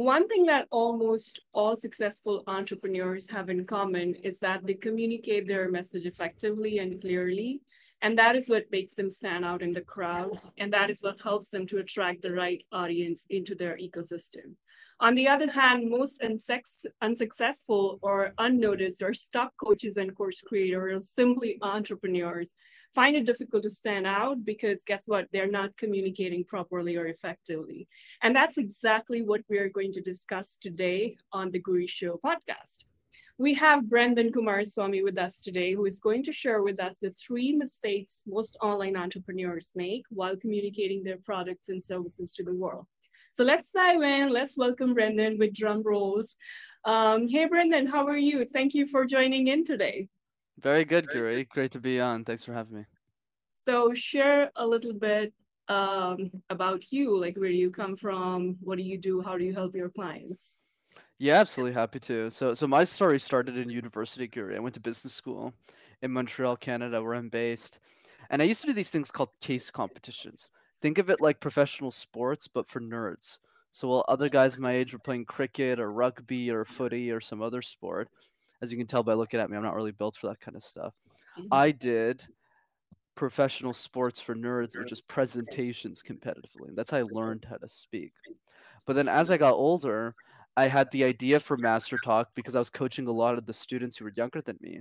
one thing that almost all successful entrepreneurs have in common is that they communicate their message effectively and clearly. And that is what makes them stand out in the crowd. And that is what helps them to attract the right audience into their ecosystem. On the other hand, most unsuccessful or unnoticed or stuck coaches and course creators, are simply entrepreneurs, find it difficult to stand out because guess what? They're not communicating properly or effectively. And that's exactly what we're going to discuss today on the Guri Show podcast. We have Brenden Kumarasamy with us today, who is going to share with us the three mistakes most online entrepreneurs make while communicating their products and services to the world. So let's dive in. Let's welcome Brenden with drum rolls. Um, hey, Brenden, how are you? Thank you for joining in today. Very good, Guri. Great to be on. Thanks for having me. So share a little bit um, about you, like where do you come from? What do you do? How do you help your clients? Yeah, absolutely happy to. So, so my story started in university, Guri. I went to business school in Montreal, Canada, where I'm based, and I used to do these things called case competitions. Think of it like professional sports, but for nerds. So while other guys my age were playing cricket or rugby or footy or some other sport, as you can tell by looking at me, I'm not really built for that kind of stuff. Mm-hmm. I did professional sports for nerds, which is presentations competitively. That's how I learned how to speak. But then as I got older, I had the idea for MasterTalk because I was coaching a lot of the students who were younger than me.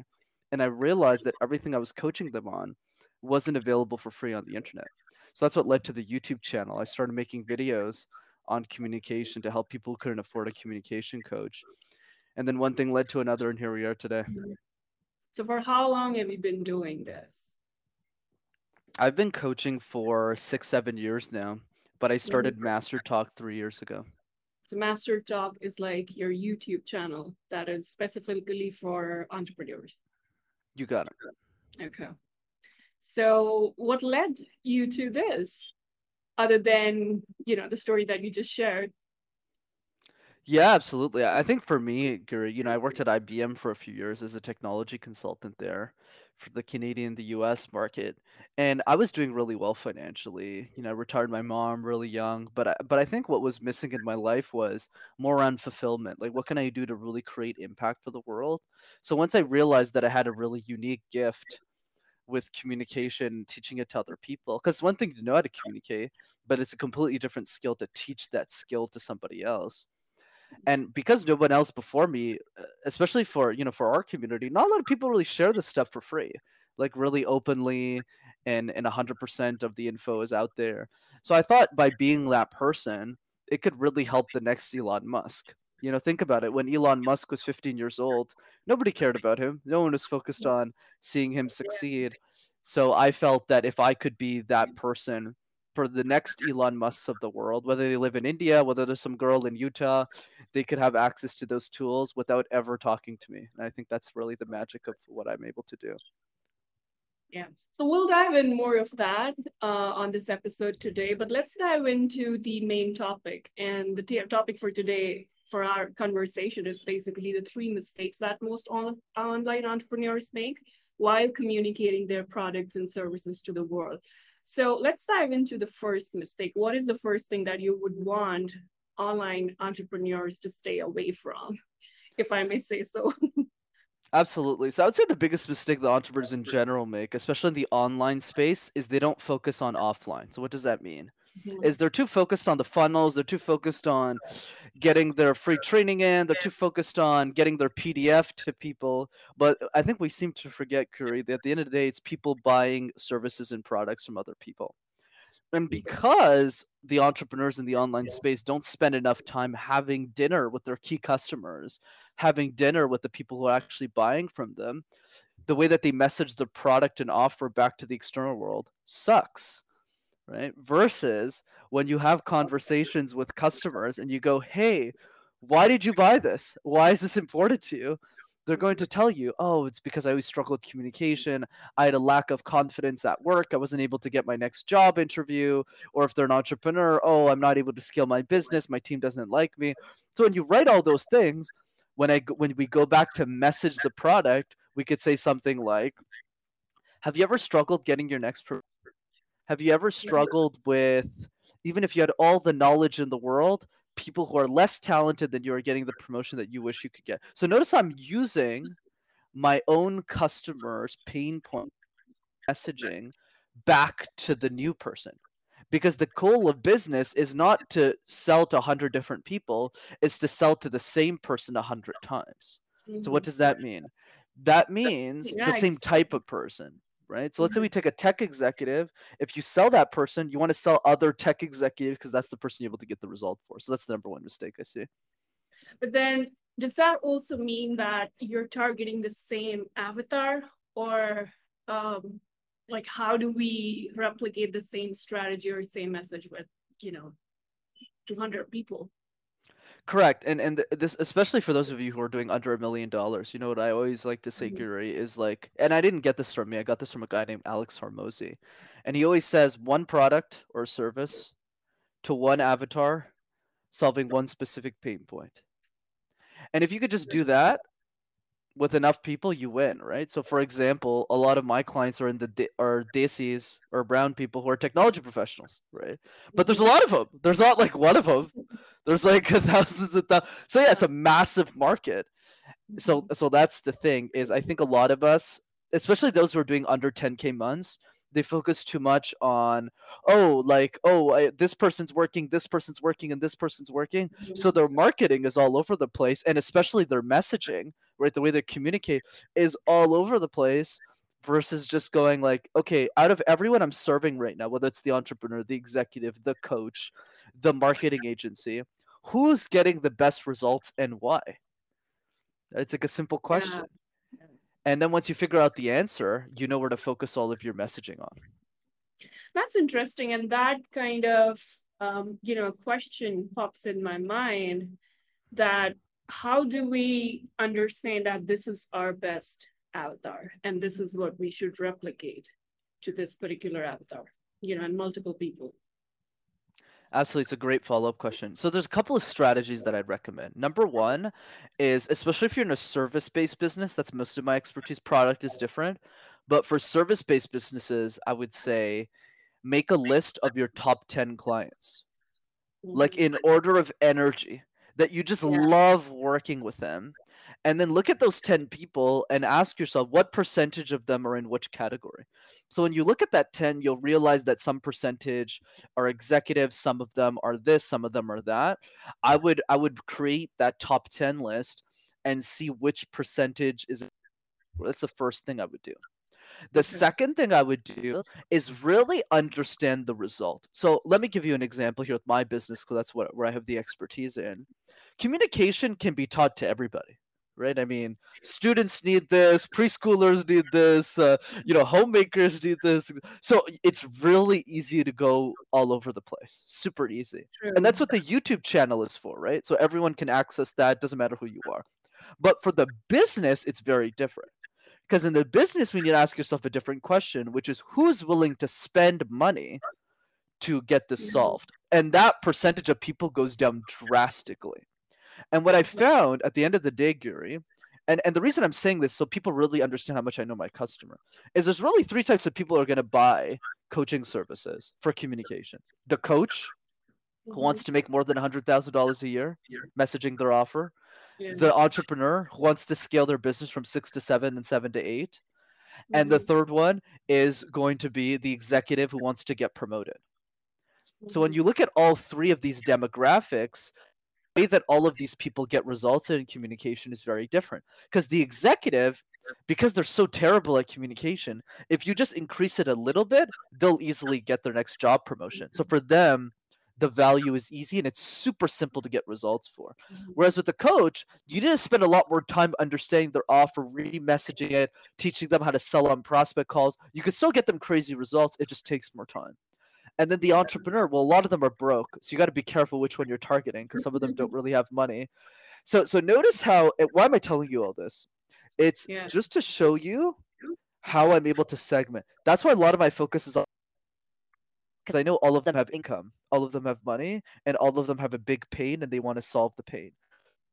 And I realized that everything I was coaching them on wasn't available for free on the internet. So that's what led to the YouTube channel. I started making videos on communication to help people who couldn't afford a communication coach. And then one thing led to another, and here we are today. So, for how long have you been doing this? I've been coaching for six, seven years now, but I started MasterTalk three years ago. So, MasterTalk is like your YouTube channel that is specifically for entrepreneurs. You got it. Okay. So, what led you to this, other than you know the story that you just shared? Yeah, absolutely. I think for me, Guri, you know, I worked at IBM for a few years as a technology consultant there for the Canadian, the US market, and I was doing really well financially. You know, I retired my mom really young, but I, but I think what was missing in my life was more on fulfillment. Like, what can I do to really create impact for the world? So once I realized that I had a really unique gift with communication, teaching it to other people. Because one thing to know how to communicate, but it's a completely different skill to teach that skill to somebody else. And because no one else before me, uh, especially for you know for our community, not a lot of people really share this stuff for free, like really openly, and and hundred percent of the info is out there. So I thought by being that person, it could really help the next Elon Musk. You know, think about it. When Elon Musk was 15 years old, nobody cared about him. No one was focused on seeing him succeed. So I felt that if I could be that person for the next Elon Musks of the world, whether they live in India, whether there's some girl in Utah, they could have access to those tools without ever talking to me. And I think that's really the magic of what I'm able to do. Yeah. So we'll dive in more of that uh, on this episode today, but let's dive into the main topic. And the t- topic for today for our conversation is basically the three mistakes that most on- online entrepreneurs make while communicating their products and services to the world. So let's dive into the first mistake. What is the first thing that you would want online entrepreneurs to stay away from, if I may say so? Absolutely. So I would say the biggest mistake that entrepreneurs in general make, especially in the online space, is they don't focus on offline. So what does that mean? Mm-hmm. Is they're too focused on the funnels, they're too focused on getting their free training in, they're too focused on getting their PDF to people. But I think we seem to forget, Guri, that at the end of the day, it's people buying services and products from other people. And because the entrepreneurs in the online space don't spend enough time having dinner with their key customers, having dinner with the people who are actually buying from them, the way that they message the product and offer back to the external world sucks. Right. Versus when you have conversations with customers and you go, hey, why did you buy this? Why is this important to you? they're going to tell you, oh, it's because I always struggled with communication. I had a lack of confidence at work. I wasn't able to get my next job interview. Or if they're an entrepreneur, oh, I'm not able to scale my business. My team doesn't like me. So when you write all those things, when I when we go back to message the product, we could say something like, "Have you ever struggled getting your next? Have you ever struggled with even if you had all the knowledge in the world, people who are less talented than you are getting the promotion that you wish you could get. So notice I'm using my own customers' pain point messaging back to the new person because the goal of business is not to sell to 100 different people it's to sell to the same person 100 times mm-hmm. so what mm-hmm. does that mean that means the same type of person right? So let's say we mm-hmm. take a tech executive if you sell that person you want to sell other tech executives because that's the person you're able to get the result for. So that's the number one mistake i see. But then does that also mean that you're targeting the same avatar? Or um, like how do we replicate the same strategy or same message with you know 200 people correct and and this especially for those of you who are doing under a million dollars you know what i always like to say mm-hmm. guri is like and i didn't get this from me i got this from a guy named alex hormozi and he always says one product or service to one avatar solving one specific pain point and if you could just do that with enough people, you win, right? So, for example, a lot of my clients are in the are desis or brown people who are technology professionals, right? But there's a lot of them. There's not like one of them. There's like thousands of thousands. So yeah, it's a massive market. So mm-hmm. so that's the thing is I think a lot of us, especially those who are doing under 10k months, they focus too much on oh like oh I, this person's working this person's working and this person's working so their marketing is all over the place and especially their messaging right the way they communicate is all over the place versus just going like okay out of everyone i'm serving right now whether it's the entrepreneur the executive the coach the marketing agency who's getting the best results and why it's like a simple question yeah. And then once you figure out the answer, you know where to focus all of your messaging on. That's interesting. And that kind of, um, you know, question pops in my mind that how do we understand that this is our best avatar and this is what we should replicate to this particular avatar, you know, and multiple people? Absolutely, it's a great follow-up question. So there's a couple of strategies that I'd recommend. Number one is, especially if you're in a service-based business, that's most of my expertise. Product is different, but for service-based businesses, I would say make a list of your top 10 clients, like mm-hmm. in order of energy that you just yeah. love working with them and then look at those 10 people and ask yourself what percentage of them are in which category. So when you look at that 10 you'll realize that some percentage are executives some of them are this some of them are that. I would i would create that top 10 list and see which percentage is that's the first thing i would do the okay. second thing I would do is really understand the result. So let me give you an example here with my business because that's what where I have the expertise in. Communication can be taught to everybody right? I mean, students need this, preschoolers need this, uh, you know, homemakers need this. So it's really easy to go all over the place, super easy. True. And that's what the YouTube channel is for, right? So everyone can access that, doesn't matter who you are. But for the business, it's very different. Because in the business, we need to ask yourself a different question, which is who's willing to spend money to get this solved? And that percentage of people goes down drastically and what I found at the end of the day, Guri, and, and the reason I'm saying this so people really understand how much I know my customer is there's really three types of people who are going to buy coaching services for communication. The coach who wants mm-hmm. to make more than $100,000 a year messaging their offer. Yeah. The entrepreneur who wants to scale their business from six to seven and seven to 8 mm-hmm. And the mm-hmm. third one is going to be the executive who wants to get promoted. So when mm-hmm. you look at all three of these demographics, the way that all of these people get results in communication is very different because the executive because they're so terrible at communication if you just increase it a little bit they'll easily get their next job promotion so for them the value is easy and it's super simple to get results for mm-hmm. whereas with the coach you need to spend a lot more time understanding their offer re-messaging it teaching them how to sell on prospect calls you can still get them crazy results it just takes more time and then the entrepreneur, well, a lot of them are broke, so you got to be careful which one you're targeting because some of them don't really have money. So, so notice how. Why am I telling you all this? It's yeah. just to show you how I'm able to segment. That's why a lot of my focus is on because I know all of them have income, all of them have money, and all of them have a big pain and they want to solve the pain.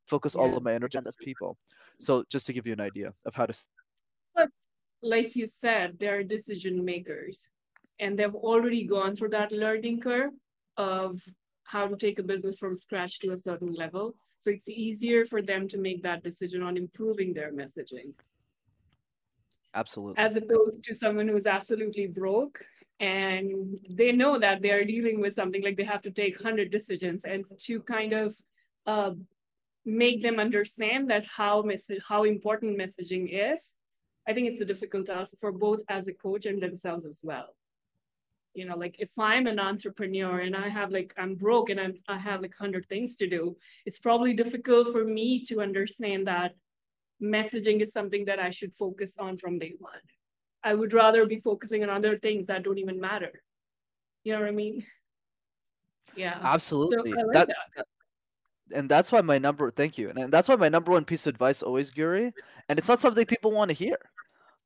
Focus yeah. all of my energy on those people. So just to give you an idea of how to. But like you said, they're decision makers and they've already gone through that learning curve of how to take a business from scratch to a certain level. So it's easier for them to make that decision on improving their messaging. Absolutely. As opposed to someone who's absolutely broke and they know that they are dealing with something like they have to take 100 decisions and to kind of uh, make them understand that how message how important messaging is. I think it's a difficult task for both as a coach and themselves as well. You know like if i'm an entrepreneur and i have like i'm broke and I'm, i have like 100 things to do it's probably difficult for me to understand that messaging is something that i should focus on from day one I would rather be focusing on other things that don't even matter. You know what I mean? Yeah. Absolutely. So like that, that. And that's why my number thank you. And that's why my number one piece of advice always, Guri, and it's not something people want to hear.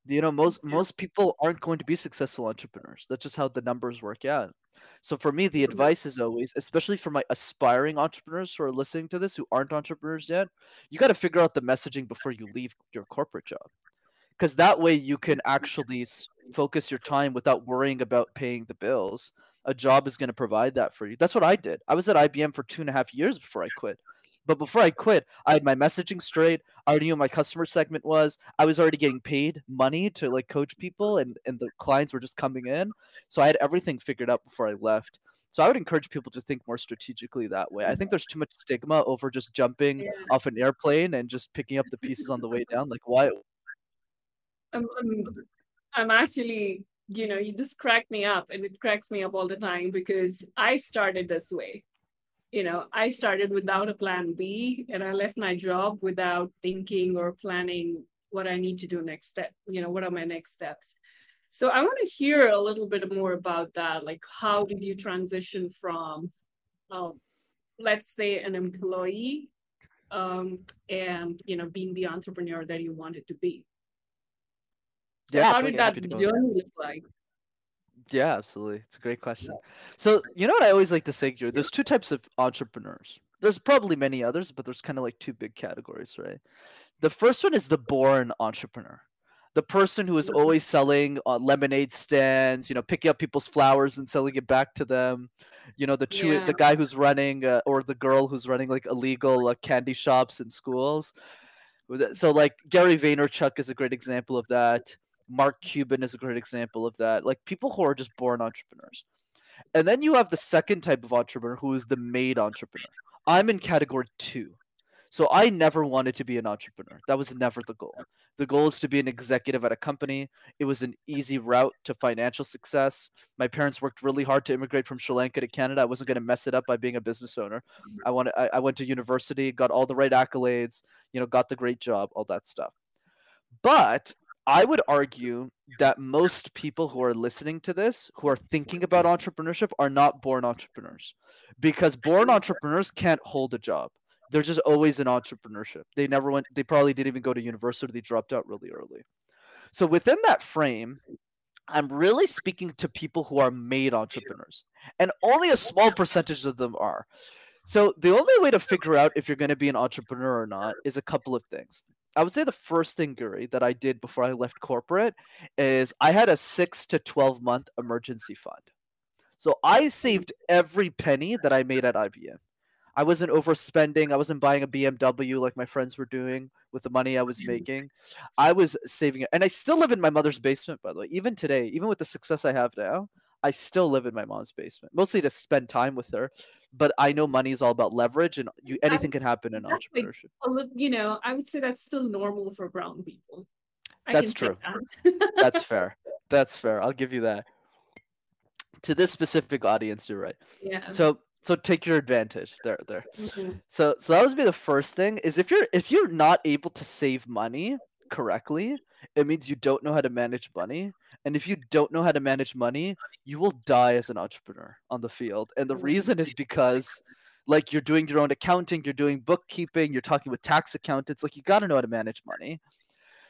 You know, most most people aren't going to be successful entrepreneurs. That's just how the numbers work out. So for me, the advice is always, especially for my aspiring entrepreneurs who are listening to this who aren't entrepreneurs yet, you got to figure out the messaging before you leave your corporate job because that way you can actually focus your time without worrying about paying the bills. A job is going to provide that for you. That's what I did. I was at IBM for two and a half years before I quit. But before I quit, I had my messaging straight. I already knew what my customer segment was. I was already getting paid money to like coach people, and and the clients were just coming in. So I had everything figured out before I left. So I would encourage people to think more strategically that way. I think there's too much stigma over just jumping yeah. off an airplane and just picking up the pieces on the way down. Like why I'm, I'm, I'm actually, you know, you just crack me up and it cracks me up all the time because I started this way. You know, I started without a plan B and I left my job without thinking or planning what I need to do next step. You know, what are my next steps? So I want to hear a little bit more about that. Like, how did you transition from, um, let's say, an employee um, and you know being the entrepreneur that you wanted to be? Yeah, how did that journey look like? Yeah, absolutely. It's a great question. So, you know what I always like to say here? There's two types of entrepreneurs. There's probably many others, but there's kind of like two big categories, right? The first one is the born entrepreneur. The person who is always selling uh, lemonade stands, you know, picking up people's flowers and selling it back to them. You know, the chew- yeah. the guy who's running uh, or the girl who's running like illegal uh, candy shops in schools. So like Gary Vaynerchuk is a great example of that. Mark Cuban is a great example of that. Like people who are just born entrepreneurs. And then you have the second type of entrepreneur who is the made entrepreneur. I'm in category two. So I never wanted to be an entrepreneur. That was never the goal. The goal is to be an executive at a company. It was an easy route to financial success. My parents worked really hard to immigrate from Sri Lanka to Canada. I wasn't going to mess it up by being a business owner. Mm-hmm. I wanted I, I went to university, got all the right accolades, you know, got the great job, all that stuff. But I would argue that most people who are listening to this, who are thinking about entrepreneurship, are not born entrepreneurs because born entrepreneurs can't hold a job. They're just always in entrepreneurship. They never went, they probably didn't even go to university. They dropped out really early. So within that frame, I'm really speaking to people who are made entrepreneurs, and only a small percentage of them are. So the only way to figure out if you're going to be an entrepreneur or not is a couple of things. I would say the first thing, Guri, that I did before I left corporate is I had a six to 12 month emergency fund. So I mm-hmm. saved every penny that I made at IBM. I wasn't overspending. I wasn't buying a BMW like my friends were doing with the money I was mm-hmm. making. I was saving it. And I still live in my mother's basement, by the way. Even today, even with the success I have now, I still live in my mom's basement, mostly to spend time with her but I know money is all about leverage, and you anything can happen in entrepreneurship. Like, you know, I would say that's still normal for brown people. I that's true. That. that's fair. That's fair. I'll give you that. To this specific audience, you're right. Yeah. So so take your advantage there there mm-hmm. so so that would be the first thing is if you're if you're not able to save money correctly it means you don't know how to manage money and if you don't know how to manage money, you will die as an entrepreneur on the field. And the reason is because like you're doing your own accounting, you're doing bookkeeping, you're talking with tax accountants, like you got to know how to manage money.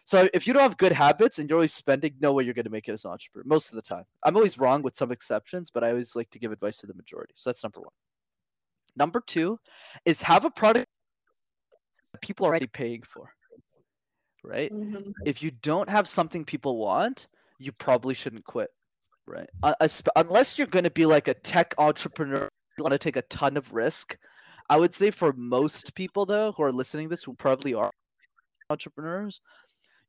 So if you don't have good habits and you're always spending, no way you're going to make it as an entrepreneur most of the time. I'm always wrong with some exceptions, but I always like to give advice to the majority. So that's number one. Number two is have a product that people are already paying for. Right? Mm-hmm. If you don't have something people want, you probably shouldn't quit, right? Uh, unless you're going to be like a tech entrepreneur you want to take a ton of risk. I would say for most people though who are listening this who probably are entrepreneurs,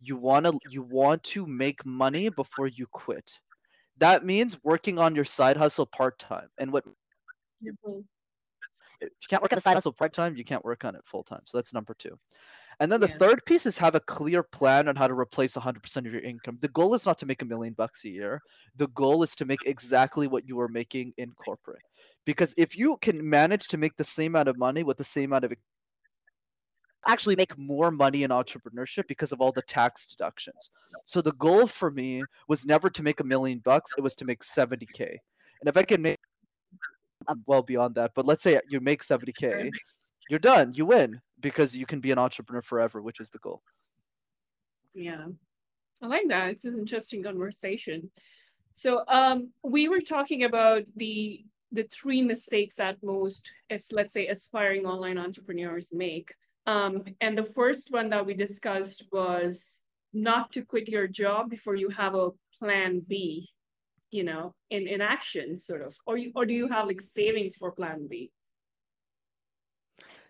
you want to you want to make money before you quit. That means working on your side hustle part time. And what. If you can't work on a side hustle part time, you can't work on it full time. So that's number two. And then the Yeah. third piece is have a clear plan on how to replace 100% of your income. The goal is not to make a million bucks a year. The goal is to make exactly what you were making in corporate. Because if you can manage to make the same amount of money with the same amount of actually make more money in entrepreneurship because of all the tax deductions. So the goal for me was never to make a million bucks, it was to make 70k. And if I can make well beyond that, but let's say you make 70k, you're done, you win because you can be an entrepreneur forever, which is the goal. Yeah. I like that. It's an interesting conversation. So um we were talking about the the three mistakes that most as let's say aspiring online entrepreneurs make. Um, and the first one that we discussed was not to quit your job before you have a plan B, you know, in, in action, sort of. Or you or do you have like savings for plan B?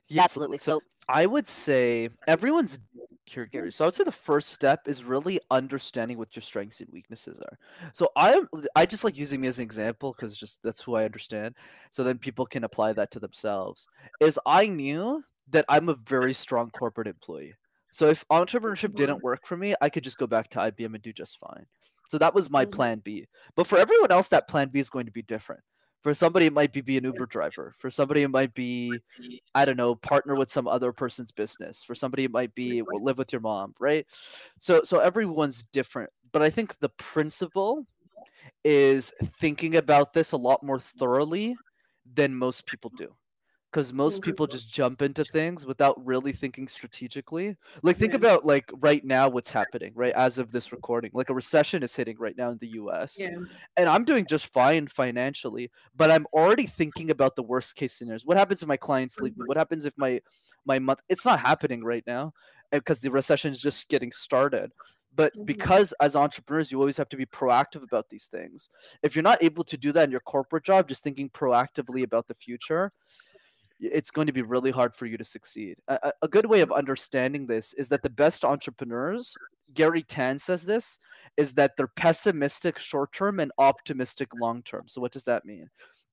Yeah, absolutely. So I would say everyone's here, Guri. So I would say the first step is really understanding what your strengths and weaknesses are. So I I just like using me as an example because just that's who I understand. So then people can apply that to themselves. Is I knew that I'm a very strong corporate employee. So if entrepreneurship mm-hmm. didn't work for me, I could just go back to IBM and do just fine. So that was my Mhm. plan B. But for everyone else, that plan B is going to be different. For somebody, it might be be an Uber driver. For somebody, it might be, I don't know, partner with some other person's business. For somebody, it might be well, live with your mom, right? So so everyone's different. But I think the principle is thinking about this a lot more thoroughly than most people do because most people just jump into things without really thinking strategically. Like think Yeah. about like right now what's happening right as of this recording. Like a recession is hitting right now in the us Yeah. and i'm doing just fine financially but i'm already thinking about the worst case scenarios. What happens if my clients leave me what happens if my my month it's not happening right now because the recession is just getting started. But Mhm. because as entrepreneurs you always have to be proactive about these things. If you're not able to do that in your corporate job just thinking proactively about the future it's going to be really hard for you to succeed. A, a- good way of understanding this is that the best entrepreneurs, Garry Tan says this, is that they're pessimistic short term and optimistic long term. So, what does that mean?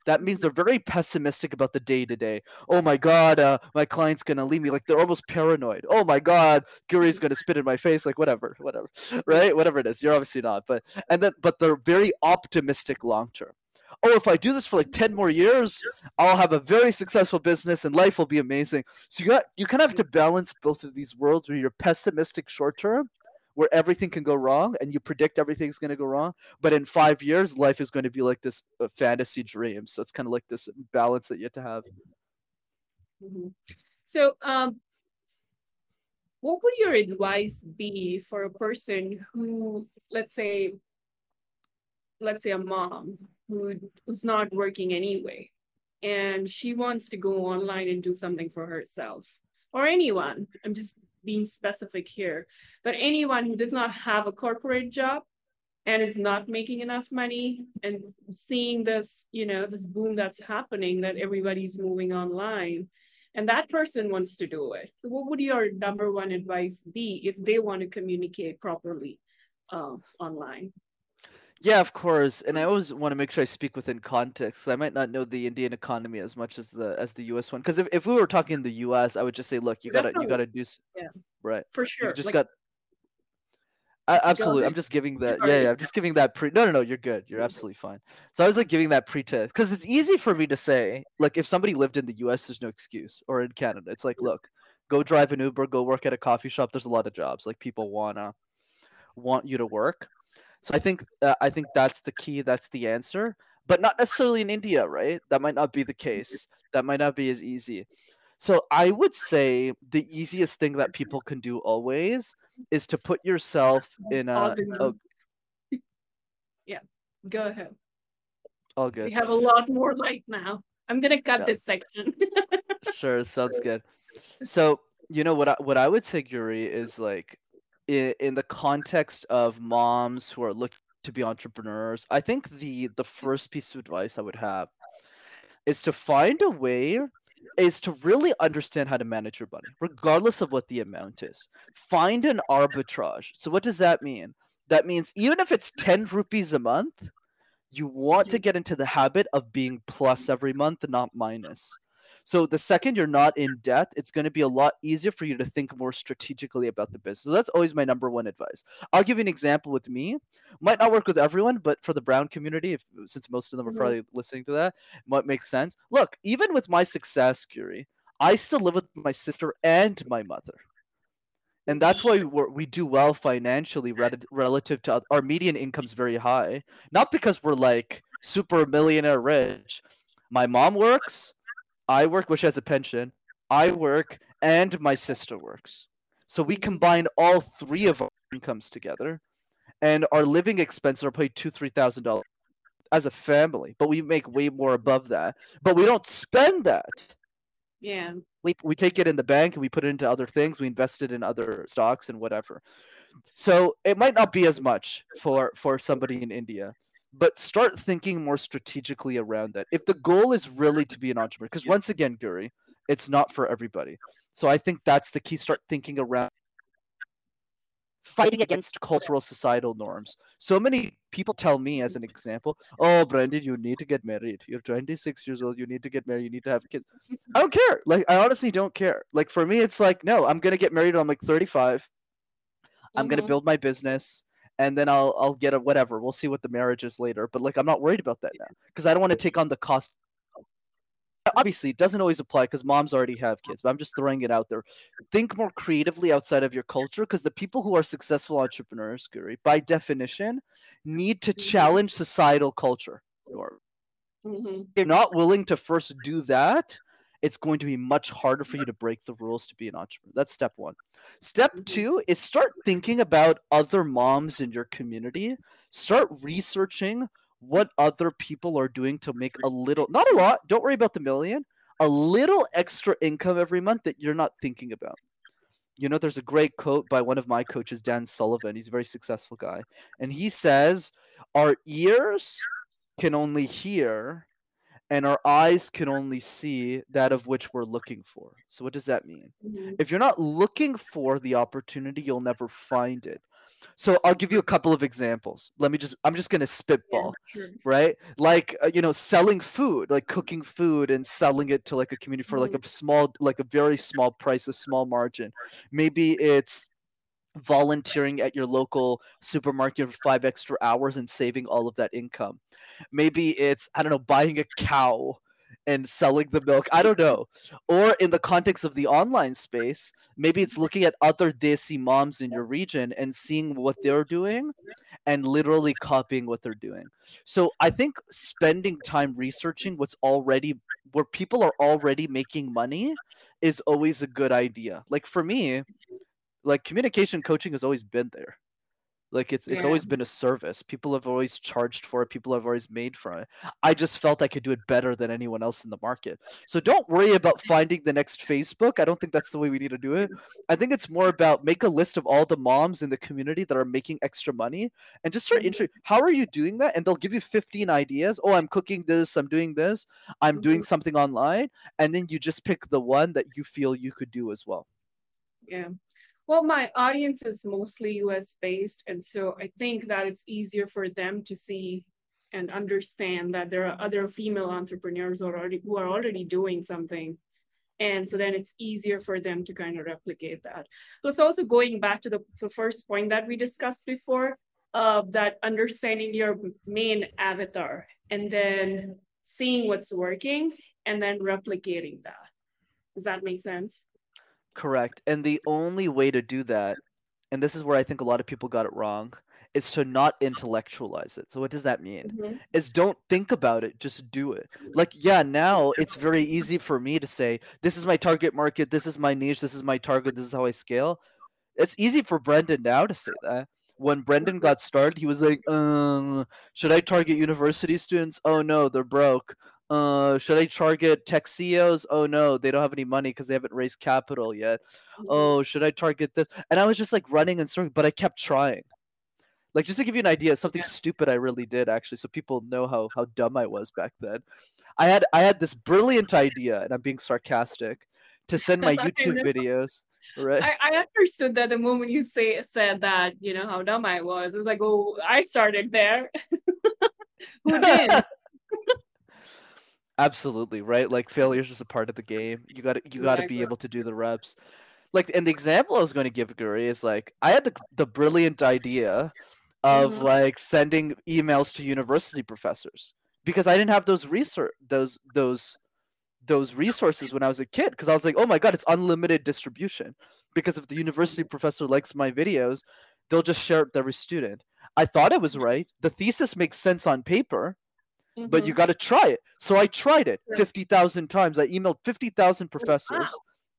That means they're very pessimistic about the day to day. Oh my God, uh, my client's gonna leave me. Like they're almost paranoid. Oh my God, Guri's gonna spit in my face. Like whatever, whatever, right? Whatever it is. You're obviously not, but and then but they're very optimistic long term. Oh, if I do this for like ten more years, I'll have a very successful business and life will be amazing. So you got you kind of have to balance both of these worlds where you're pessimistic short term, where everything can go wrong and you predict everything's going to go wrong, but in 5 years life is going to be like this uh, fantasy dream. So it's kind of like this balance that you have to have. Mhm. So, um, what would your advice be for a person who, let's say, let's say a mom who who's not working anyway, and she wants to go online and do something for herself, or anyone. I'm just being specific here, but anyone who does not have a corporate job and is not making enough money and seeing this, you know, this boom that's happening that everybody's moving online and that person wants to do it. So, what would your number one advice be if they want to communicate properly uh, online? Yeah, of course. And I always want to make sure I speak within context. I might not know the Indian economy as much as the as the US one. Because if, if we were talking the US, I would just say, look, you gotta you gotta do Yeah. right. For You sure. just Like, got A- Absolutely. I'm just giving that. Yeah, yeah. I'm just giving that pre. No, no, no. You're good. You're absolutely fine. So I was like giving that pre-test because it's easy for me to say, like, if somebody lived in the U.S., there's no excuse, or in Canada, it's like, look, go drive an Uber, go work at a coffee shop. There's a lot of jobs. Like people wanna want you to work. So I think uh, I think that's the key. That's the answer. But not necessarily in India, right? That might not be the case. That might not be as easy. So I would say the easiest thing that people can do always is to put yourself in a, a them. Go ahead. all good. We have a lot more light now. I'm gonna cut Yeah. this section. Sure, sounds good. So, you know what I, what I would say, Guri, is like in, in the context of moms who are looking to be entrepreneurs, I think the the first piece of advice I would have is to find a way is to really understand how to manage your money, regardless of what the amount is. Find an arbitrage. So, what does that mean? That means even if it's 10 rupees a month, you want to mm-hmm. get into the habit of being plus every month, not minus. So the second you're not in debt, it's going to be a lot easier for you to think more strategically about the business. So that's always my number one advice. I'll give you an example with me. Might not work with everyone, but for the brown community, if, since most of them are mm-hmm. probably listening to that, might make sense. Look, even with my success, Guri, I still live with my sister and my mother. And that's why we we do well financially relative to our median income's very high. Not because we're like super millionaire rich. My mom works, I work, which has a pension. I work, and my sister works. So we combine all three of our incomes together, and our living expenses are probably two, three thousand dollars as a family. But we make way more above that. But we don't spend that. Yeah. We we take it in the bank and we put it into other things. We invest it in other stocks and whatever. So it might not be as much for for somebody in India but start thinking more strategically around that. If the goal is really to be an entrepreneur, because once again, Guri, it's not for everybody. So I think that's the key. Start thinking around fighting against cultural societal norms. So many people tell me, as an example, "Oh, Brandon, you need to get married. You're 26 years old. You need to get married. You need to have kids." I don't care. Like, I honestly don't care. Like for me, it's like, no, I'm gonna get married when I'm like 35. I'm mm-hmm. gonna build my business and then I'll I'll get a whatever. We'll see what the marriage is later. But like I'm not worried about that now because I don't want to take on the cost. Obviously, it doesn't always apply because moms already have kids, but I'm just throwing it out there. Think more creatively outside of your culture because the people who are successful entrepreneurs, Guri, by definition, need to mm-hmm. challenge societal culture. Mm-hmm. They're not willing to first do that it's going to be much harder for you to break the rules to be an entrepreneur. That's step one. Step mm-hmm. two is start thinking about other moms in your community. Start researching what other people are doing to make a little, not a lot, don't worry about the million, a little extra income every month that you're not thinking about. You know, there's a great quote by one of my coaches, Dan Sullivan. He's a very successful guy. And he says, Our ears can only hear and our eyes can only see that of which we're looking for. So, what does that mean? Mm-hmm. If you're not looking for the opportunity, you'll never find it. So, I'll give you a couple of examples. Let me just, I'm just going to spitball, yeah, sure. right? Like, uh, you know, selling food, like cooking food and selling it to like a community for mm-hmm. like a small, like a very small price, a small margin. Maybe it's, volunteering at your local supermarket for five extra hours and saving all of that income. Maybe it's, I don't know, buying a cow and selling the milk. I don't know. Or in the context of the online space, maybe it's looking at other desi moms in your region and seeing what they're doing and literally copying what they're doing. So I think spending time researching what's already where people are already making money is always a good idea. Like for me, like communication coaching has always been there. Like it's it's yeah. always been a service. People have always charged for it. People have always made from it. I just felt I could do it better than anyone else in the market. So don't worry about finding the next Facebook. I don't think that's the way we need to do it. I think it's more about make a list of all the moms in the community that are making extra money and just start mm-hmm. How are you doing that? And they'll give you 15 ideas. Oh, I'm cooking this, I'm doing this, I'm mm-hmm. doing something online, and then you just pick the one that you feel you could do as well. Yeah. Well, my audience is mostly US based. And so I think that it's easier for them to see and understand that there are other female entrepreneurs already who are already doing something. And so then it's easier for them to kind of replicate that. Plus, also going back to the, the first point that we discussed before, of uh, that understanding your main avatar and then seeing what's working and then replicating that. Does that make sense? Correct. And the only way to do that, and this is where I think a lot of people got it wrong, is to not intellectualize it. So what does that mean? Mm-hmm. Is don't think about it, just do it. Like yeah, now it's very easy for me to say this is my target market, this is my niche, this is my target, this is how I scale. It's easy for Brenden now to say that. When Brenden got started, he was like, um, should I target university students? Oh no, they're broke. Uh, should I target tech CEOs? Oh no, they don't have any money because they haven't raised capital yet. Mm-hmm. Oh, should I target this? And I was just like running and struggling, but I kept trying. Like just to give you an idea, something yeah. stupid I really did actually, so people know how how dumb I was back then. I had I had this brilliant idea, and I'm being sarcastic, to send my YouTube videos. Right. I, I understood that the moment you say said that, you know, how dumb I was. It was like, oh, I started there. Who did? Absolutely, right? Like failure is just a part of the game. You got to you got to be able to do the reps. Like, and the example I was going to give Guri is like I had the the brilliant idea of mm-hmm. like sending emails to university professors because I didn't have those research those those those resources when I was a kid because I was like, oh my god, it's unlimited distribution. Because if the university professor likes my videos, they'll just share it with every student. I thought it was right. The thesis makes sense on paper, mm-hmm. but you mm-hmm. got to try it. So I tried it 50,000 times. I emailed 50,000 professors wow.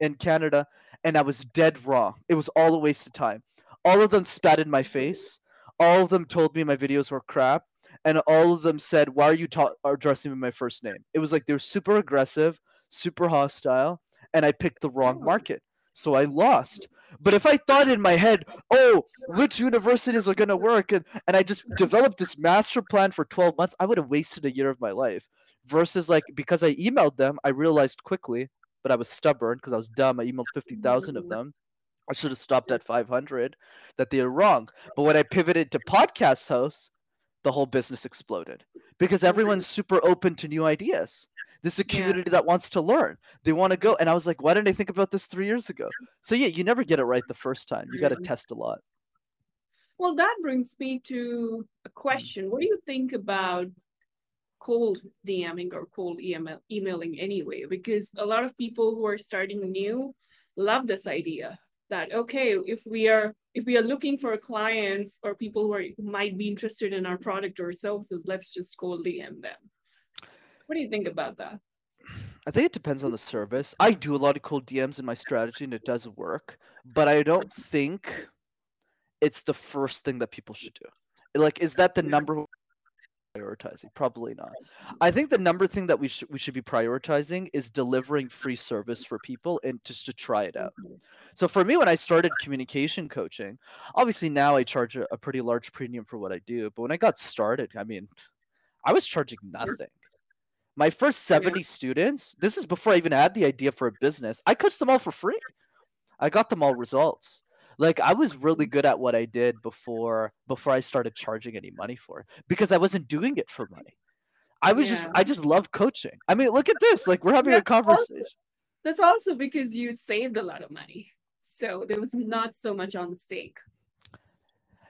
in Canada and I was dead wrong. It was all a waste of time. All of them spat in my face. All of them told me my videos were crap. And all of them said, Why are you ta- addressing me my first name? It was like they were super aggressive, super hostile, and I picked the wrong oh. market. So I lost. But if I thought in my head, oh, which universities are going to work, and, and I just developed this master plan for 12 months, I would have wasted a year of my life. Versus, like, because I emailed them, I realized quickly, but I was stubborn because I was dumb. I emailed 50,000 of them. I should have stopped at 500, that they are wrong. But when I pivoted to podcast hosts, the whole business exploded because everyone's super open to new ideas. This is a community yeah. that wants to learn. They want to go. And I was like, why didn't I think about this three years ago? So yeah, you never get it right the first time. You got to test a lot. Well, that brings me to a mm. question. What do you think about cold DMing or cold email, emailing anyway? Because a lot of people who are starting new love this idea that okay, if we are if we are looking for clients or people who, are, who might be interested in our product or services, let's just cold DM them. What do you think about that? I think it depends on the service. I do a lot of cold DMs in my strategy and it does work, but I don't think it's the first thing that people should do. Like, is that the number prioritizing? Probably not. I think the number thing that we should we should be prioritizing is delivering free service for people and just to try it out. Mm-hmm. So for me, when I started communication coaching, obviously now I charge a, a pretty large premium for what I do. But when I got started, I mean, I was charging nothing. My first 70 students, this is before I even had the idea for a business. I coached them all for free. I got them all results. Like I was really good at what I did before before I started charging any money for it because I wasn't doing it for money. I was yeah. just I just love coaching. I mean, look at this. Like we're having a conversation. Also, that's also because you saved a lot of money. So there was not so much on stake.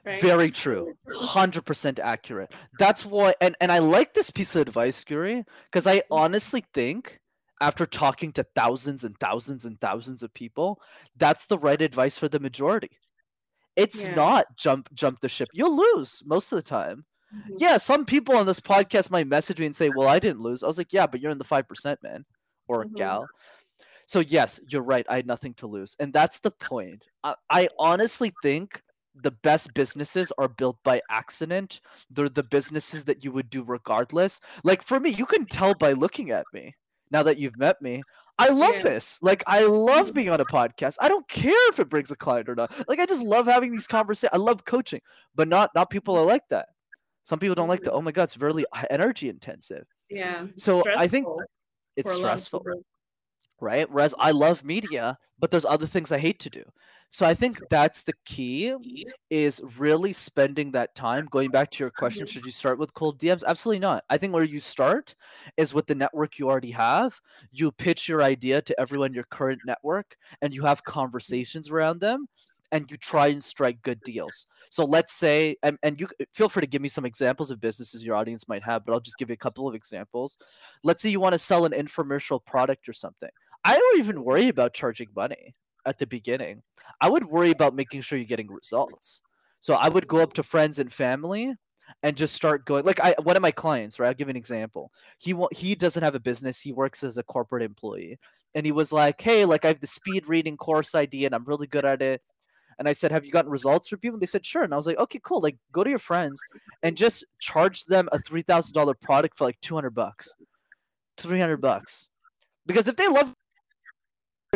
Right? Very true. 100% accurate. That's why and and I like this piece of advice, Guri, because I honestly think after talking to thousands and thousands and thousands of people, that's the right advice for the majority. It's yeah. not jump jump the ship. You'll lose most of the time. Mm-hmm. Yeah, some people on this podcast might message me and say, "Well, I didn't lose." I was like, "Yeah, but you're in the 5%, man or mm-hmm. gal." So yes, you're right. I had nothing to lose. And that's the point. I, I honestly think the best businesses are built by accident. They're the businesses that you would do regardless. Like for me, you can tell by looking at me now that you've met me. I love yeah. this. Like I love being on a podcast. I don't care if it brings a client or not. Like I just love having these conversations. I love coaching, but not not people are like that. Some people don't like that. Oh my god, it's really uh, energy intensive. Yeah. So I think it's stressful. Right? Whereas I love media, but there's other things I hate to do. So I think that's the key is really spending that time. Going back to your question, mm-hmm. should you start with cold DMs? Absolutely not. I think where you start is with the network you already have. You pitch your idea to everyone in your current network and you have mm-hmm. conversations around them and you try and strike good deals. So let's say, and, and you feel free to give me some examples of businesses your audience might have, but I'll just give you a couple of examples. Let's say you want to sell an infomercial product or something. I don't even worry about charging money at the beginning. I would worry about making sure you're getting results. So I would go up to friends and family and just start going like I one of my clients, right? I'll give an example. He he doesn't have a business. He works as a corporate employee. And he was like, "Hey, like I have the speed reading course idea and I'm really good at it." And I said, "Have you gotten results from people?" And they said, "Sure." And I was like, "Okay, cool. Like go to your friends and just charge them a $3,000 product for like 200 bucks. 300 bucks." Because if they love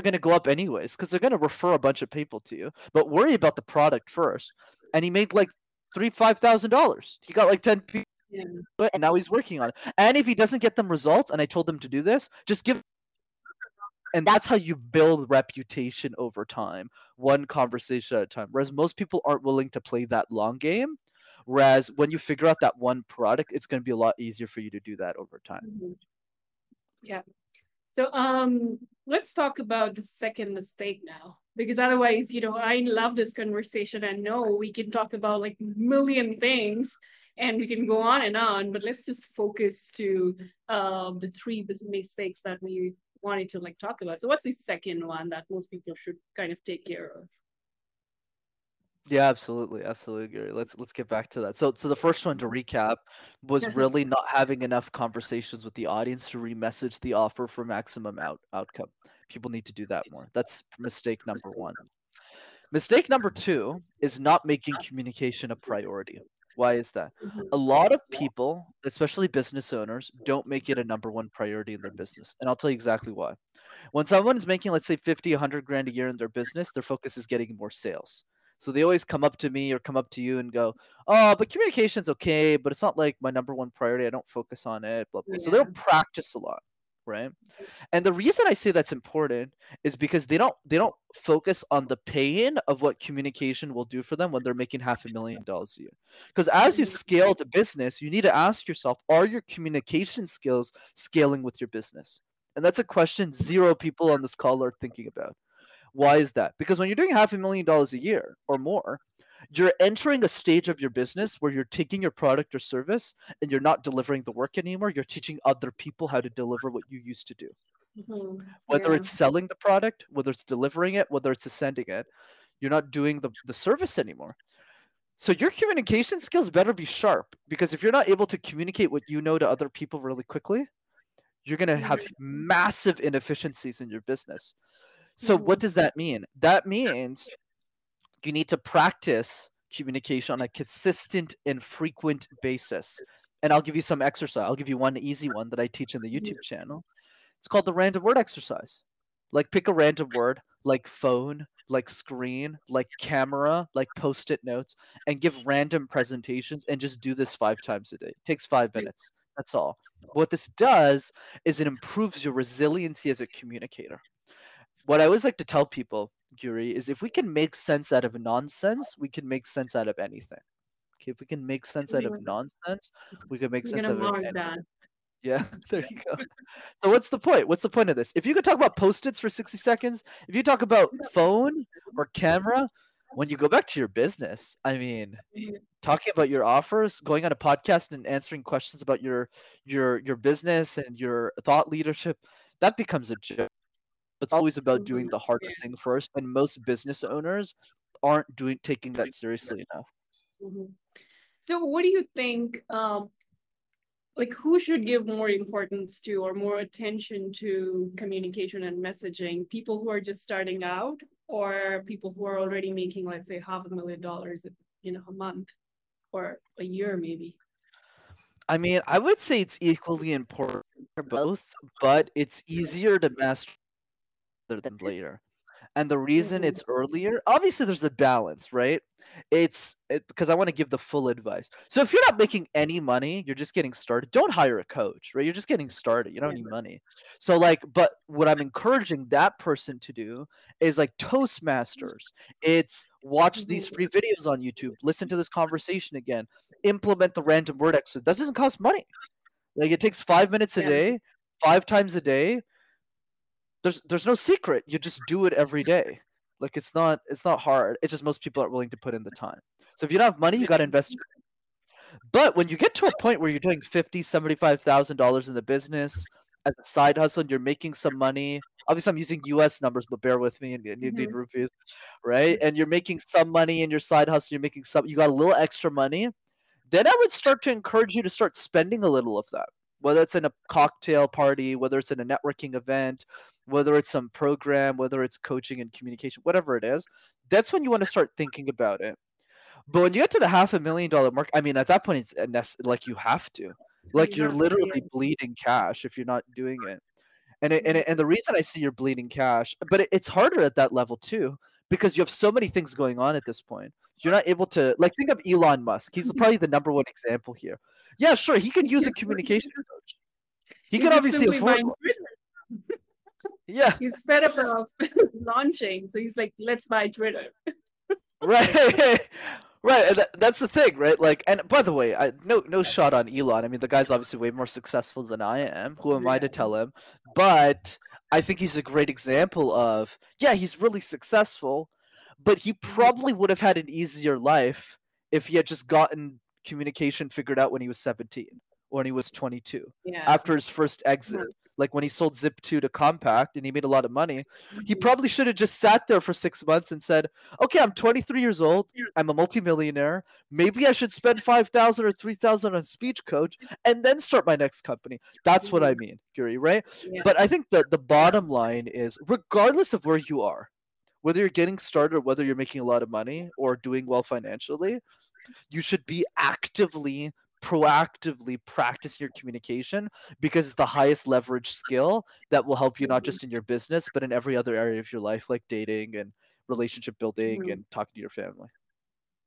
going to go up anyways because they're going to refer a bunch of people to you. But worry about the product first. And he made like three, five thousand dollars. He got like ten people Yeah. and now he's working on it. And if he doesn't get them results, and I told him to do this, just give. And that's how you build reputation over time, one conversation at a time. Whereas most people aren't willing to play that long game. Whereas when you figure out that one product, it's going to be a lot easier for you to do that over time. Mhm. Yeah. So um let's talk about the second mistake now. Because otherwise, you know, I love this conversation and know we can talk about like million things and we can go on and on, but let's just focus to um the three mistakes that we wanted to like talk about. So what's the second one that most people should kind of take care of? Yeah, absolutely, absolutely, Guri. Let's let's get back to that. So, so the first one to recap was really not having enough conversations with the audience to remessage the offer for maximum out outcome. People need to do that more. That's mistake number one. Mistake number two is not making communication a priority. Why is that? Mhm. A lot of people, especially business owners, don't make it a number one priority in their business. And I'll tell you exactly why. When someone is making, let's say, 50, 100 grand a year in their business, their focus is getting more sales. So they always come up to me or come up to you and go, Oh, but communication's okay, but it's not like my number one priority. I don't focus on it. Blah, blah. So Yeah. they'll practice a lot. Right. And the reason I say that's important is because they don't they don't focus on the pain of what communication will do for them when they're making half a million dollars a year. Because as you Mhm. scale the business, you need to ask yourself, are your communication skills scaling with your business? And that's a question zero people on this call are thinking about. Why is that? Because when you're doing half a million dollars a year or more, you're entering a stage of your business where you're taking your product or service and you're not delivering the work anymore. You're teaching other people how to deliver what you used to do Mhm. whether Yeah. it's selling the product, whether it's delivering it, whether it's sending it, you're not doing the, the service anymore. So your communication skills better be sharp because if you're not able to communicate what you know to other people really quickly, you're going to have massive inefficiencies in your business. So what Mhm. does that mean? That means you need to practice communication on a consistent and frequent basis. And I'll give you some exercise. I'll give you one easy one that I teach in the. YouTube channel. It's called the random word exercise. Like pick a random word, like phone, like screen, like camera, like post-it notes, and give random presentations and just do this five times a day. It takes five minutes. That's all. What this does is it improves your resiliency as a communicator. What I always like to tell people, Guri, is if we can make sense out of nonsense, we can make sense out of anything. Okay, if we can make sense out of nonsense, we can make sense out of anything. that. Yeah, there you go. So what's the point? What's the point of this? If you could talk about post-its for 60 seconds, if you talk about phone or camera, when you go back to your business, I mean, Mhm. talking about your offers, going on a podcast and answering questions about your your your business and your thought leadership, that becomes a joke. It's always about doing the harder thing first, and most business owners aren't doing taking that seriously enough. Mhm. So what do you think, um, like who should give more importance to or more attention to communication and messaging? People who are just starting out or people who are already making, let's say, half a million dollars, you know, a month or a year maybe? I mean, I would say it's equally important for both, but it's easier to master than later. And the reason Mhm. it's earlier, obviously there's a balance, right? It's because I want to give the full advice. So if you're not making any money, you're just getting started, don't hire a coach, right? You're just getting started. You don't need money. So like, but what I'm encouraging that person to do is like Toastmasters. It's watch these Mhm. free videos on YouTube, listen to this conversation again, implement the random word exercise. That doesn't cost money. Like it takes five minutes a Yeah. day, five times a day there's there's no secret. You just do it every day. Like it's not it's not hard. It's just most people aren't willing to put in the time. So if you don't have money, you got to invest. But when you get to a point where you're doing fifty, seventy-five thousand dollars in the business as a side hustle, and you're making some money. Obviously, I'm using U.S. numbers, but bear with me, and you need Mhm. rupees, right? And you're making some money in your side hustle. You're making some. You got a little extra money. Then I would start to encourage you to start spending a little of that, whether it's in a cocktail party, whether it's in a networking event, whether it's some program, whether it's coaching and communication, whatever it is. That's when you want to start thinking about it. But when you get to the half a million dollar mark, I mean, at that point, it's like you have to, like You you're have to, yeah. literally bleeding cash if you're not doing it. And it, and Mhm. it, and the reason I see you're bleeding cash, but it, it's harder at that level too, because you have so many things going on at this point. You're not able to like think of Elon Musk. He's probably the number one example here. Yeah, sure, he can use a communication coach. He can obviously afford. yeah, he's fed up of launching, so he's like, "Let's buy Twitter." right, right. that's the thing, right? Like, and by the way, I no no shot on Elon. I mean, the guy's obviously way more successful than I am. Who am yeah. I to tell him? But I think he's a great example of yeah, he's really successful, but he probably would have had an easier life if he had just gotten communication figured out when he was 17 or when he was 22 yeah. after his first exit. Like when he sold zip2 to Compaq and he made a lot of money he probably should have just sat there for six months and said okay i'm 23 years old. I'm a multimillionaire. Maybe i should spend 5000 or 3000 on speech coach and then start my next company. That's what i mean Guri, right? Yeah. but i think that the bottom line is regardless of where you are whether you're getting started or whether you're making a lot of money or doing well financially you should be actively proactively practice your communication because it's the highest leverage skill that will help you not mm-hmm. just in your business but in every other area of your life like dating and relationship building mm-hmm. and talking to your family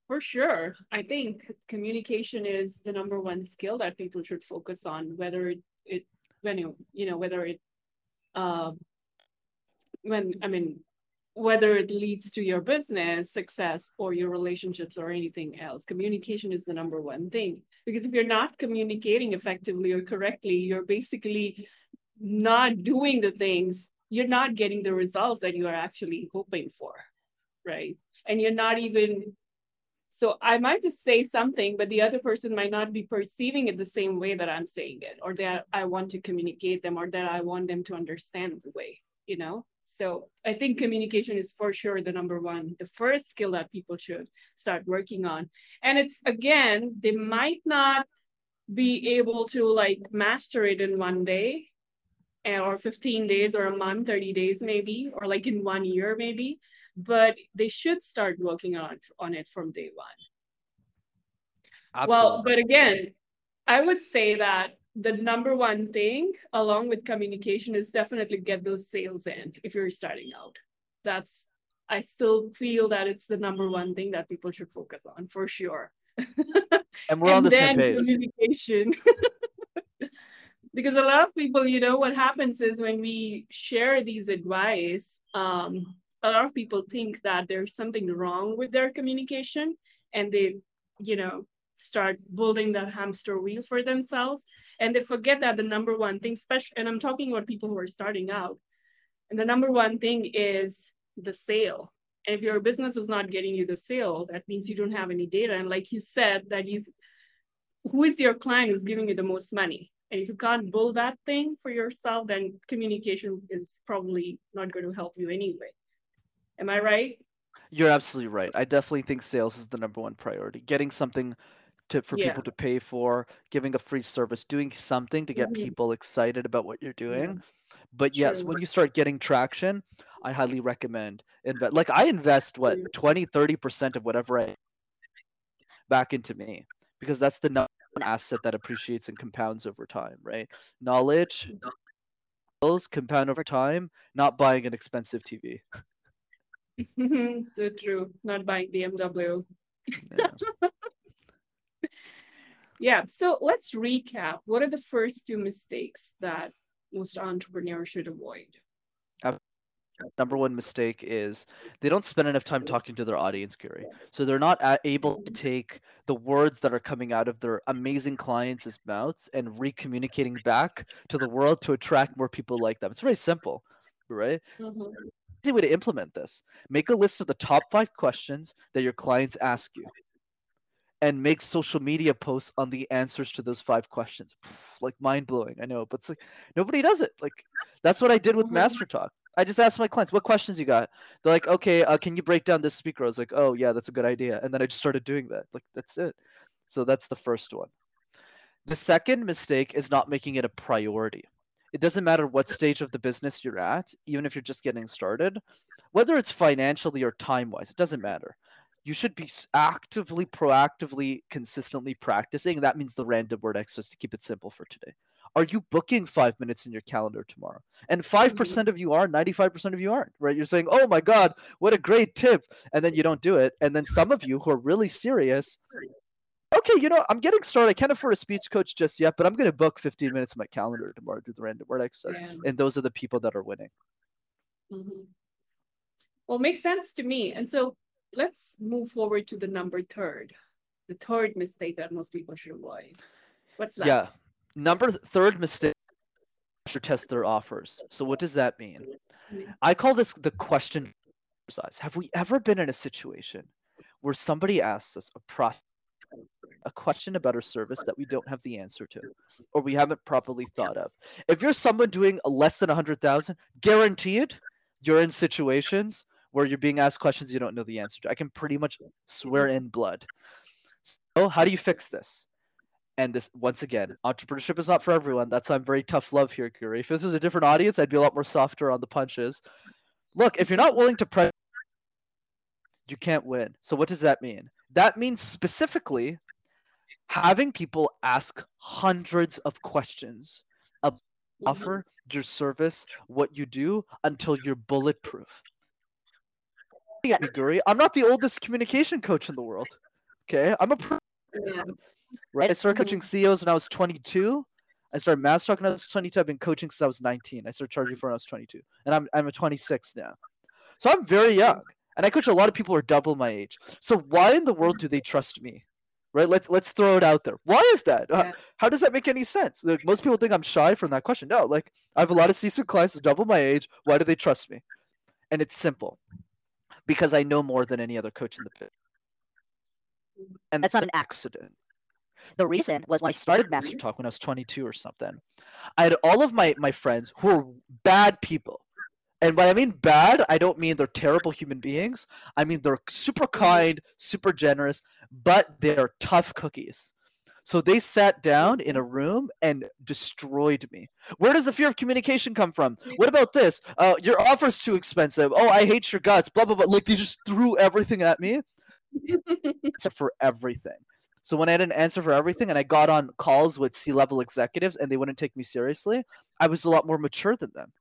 for sure i think communication is the number one skill that people should focus on whether it, it when you, you know whether it uh, when i mean whether it leads to your business success or your relationships or anything else communication is the number one thing. Because if you're not communicating effectively or correctly you're basically not doing the things you're not getting the results that you are actually hoping for right? And you're not even so i might just say something but the other person might not be perceiving it the same way that i'm saying it or that i want to communicate them or that i want them to understand the way you know so I think communication is for sure the number one, the first skill that people should start working on. And it's again, they might not be able to like master it in one day eh, or 15 days or a month, 30 days maybe, or like in one year maybe, but they should start working on, on it from day one. Absolutely. Well, but again, I would say that the number one thing along with communication is definitely get those sales in if you're starting out. That's i still feel that it's the number one thing that people should focus on for sure. And we're and on the same page. communication. Because a lot of people you know what happens is when we share these advice um, a lot of people think that there's something wrong with their communication and they you know start building that hamster wheel for themselves. And they forget that the number one thing special and i'm talking about people who are starting out and the number one thing is the sale. And if your business is not getting you the sale that means you don't have any data. And like you said that you who is your client who's giving you the most money? And if you can't build that thing for yourself then communication is probably not going to help you anyway. Am i right? You're absolutely right. I definitely think sales is the number one priority. Getting something to for yeah. people to pay for, giving a free service, doing something to get mm-hmm. people excited about what you're doing. Yeah. But yes, when you start getting traction, I highly recommend invest. Like I invest what 20, 30% of whatever I back into me because that's the number asset that appreciates and compounds over time, right? Knowledge compound over time, not buying an expensive TV. so true. Not buying BMW. Yeah. Yeah. So let's recap. What are the first two mistakes that most entrepreneurs should avoid? Number one mistake is they don't spend enough time talking to their audience, Guri. So they're not able to take the words that are coming out of their amazing clients' mouths and re-communicating back to the world to attract more people like them. It's very simple, right? Mm-hmm. Easy way to implement this. Make a list of the top five questions that your clients ask you and make social media posts on the answers to those five questions. Like mind blowing, I know, but it's like nobody does it. Like that's what I did with mm-hmm. MasterTalk. I just asked my clients, "What questions you got?" They're like, "Okay, uh, can you break down this speaker?" I was like, "Oh yeah, that's a good idea," and then I just started doing that. Like that's it. So that's the first one. The second mistake is not making it a priority. It doesn't matter what stage of the business you're at, even if you're just getting started, whether it's financially or time wise, it doesn't matter you should be actively, proactively, consistently practicing. That means the random word exercise to keep it simple for today. are you booking five minutes in your calendar tomorrow? And 5% of you are, 95% of you aren't, right? You're saying, oh my God, what a great tip. And then you don't do it. And then some of you who are really serious, okay, you know, I'm getting started. I can't afford a speech coach just yet, but I'm going to book 15 minutes in my calendar tomorrow to do the random word exercise. Yeah. And those are the people that are winning. Mm-hmm. Well, makes sense to me. And so let's move forward to the number third, the third mistake that most people should avoid. What's that? Yeah. Number third mistake to test their offers. So what does that mean? Mm-hmm. I call this the question exercise. Have we ever been in a situation where somebody asks us a process a question about our service that we don't have the answer to or we haven't properly thought of. If you're someone doing less than 100,000, guaranteed you're in situations where you're being asked questions you don't know the answer to. I can pretty much swear mm-hmm. in blood. So, how do you fix this? And this, once again, entrepreneurship is not for everyone. That's why I'm very tough love here, Guri. If this was a different audience, I'd be a lot more softer on the punches. Look, if you're not willing to press, you can't win. So, what does that mean? That means specifically having people ask hundreds of questions about mm-hmm. offer your service, what you do, until you're bulletproof. Guri, I'm not the oldest communication coach in the world. Okay, I'm a pro. Yeah. Right, I started coaching CEOs when I was 22. I started master when I was 22. I've been coaching since I was 19. I started charging for when I was 22, and I'm I'm a 26 now. So I'm very young, and I coach a lot of people who are double my age. So why in the world do they trust me? Right? Let's let's throw it out there. Why is that? Uh, yeah. How, how, does that make any sense? Like most people think I'm shy from that question. No, like I have a lot of C-suite clients who double my age. Why do they trust me? And it's simple because I know more than any other coach in the pit. And that's not an accident. The reason was when I started MasterTalk when I was 22 or something. I had all of my, my friends who were bad people. And when I mean bad, I don't mean they're terrible human beings. I mean they're super kind, super generous, but they're tough cookies. So they sat down in a room and destroyed me. Where does the fear of communication come from? What about this? Uh, your offer's too expensive. Oh, I hate your guts. Blah blah blah. Like they just threw everything at me. answer for everything. So when I had an answer for everything, and I got on calls with C-level executives, and they wouldn't take me seriously, I was a lot more mature than them.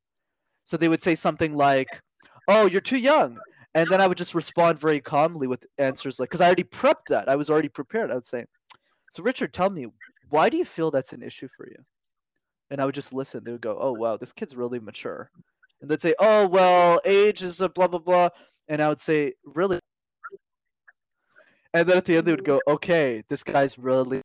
So they would say something like, "Oh, you're too young," and then I would just respond very calmly with answers like, "Because I already prepped that. I was already prepared." I would say, so Richard, tell me, why do you feel that's an issue for you? And I would just listen. They would go, "Oh wow, this kid's really mature," and they'd say, "Oh well, age is a blah blah blah," and I would say, "Really?" And then at the end, they would go, mm-hmm. "Okay, this guy's really."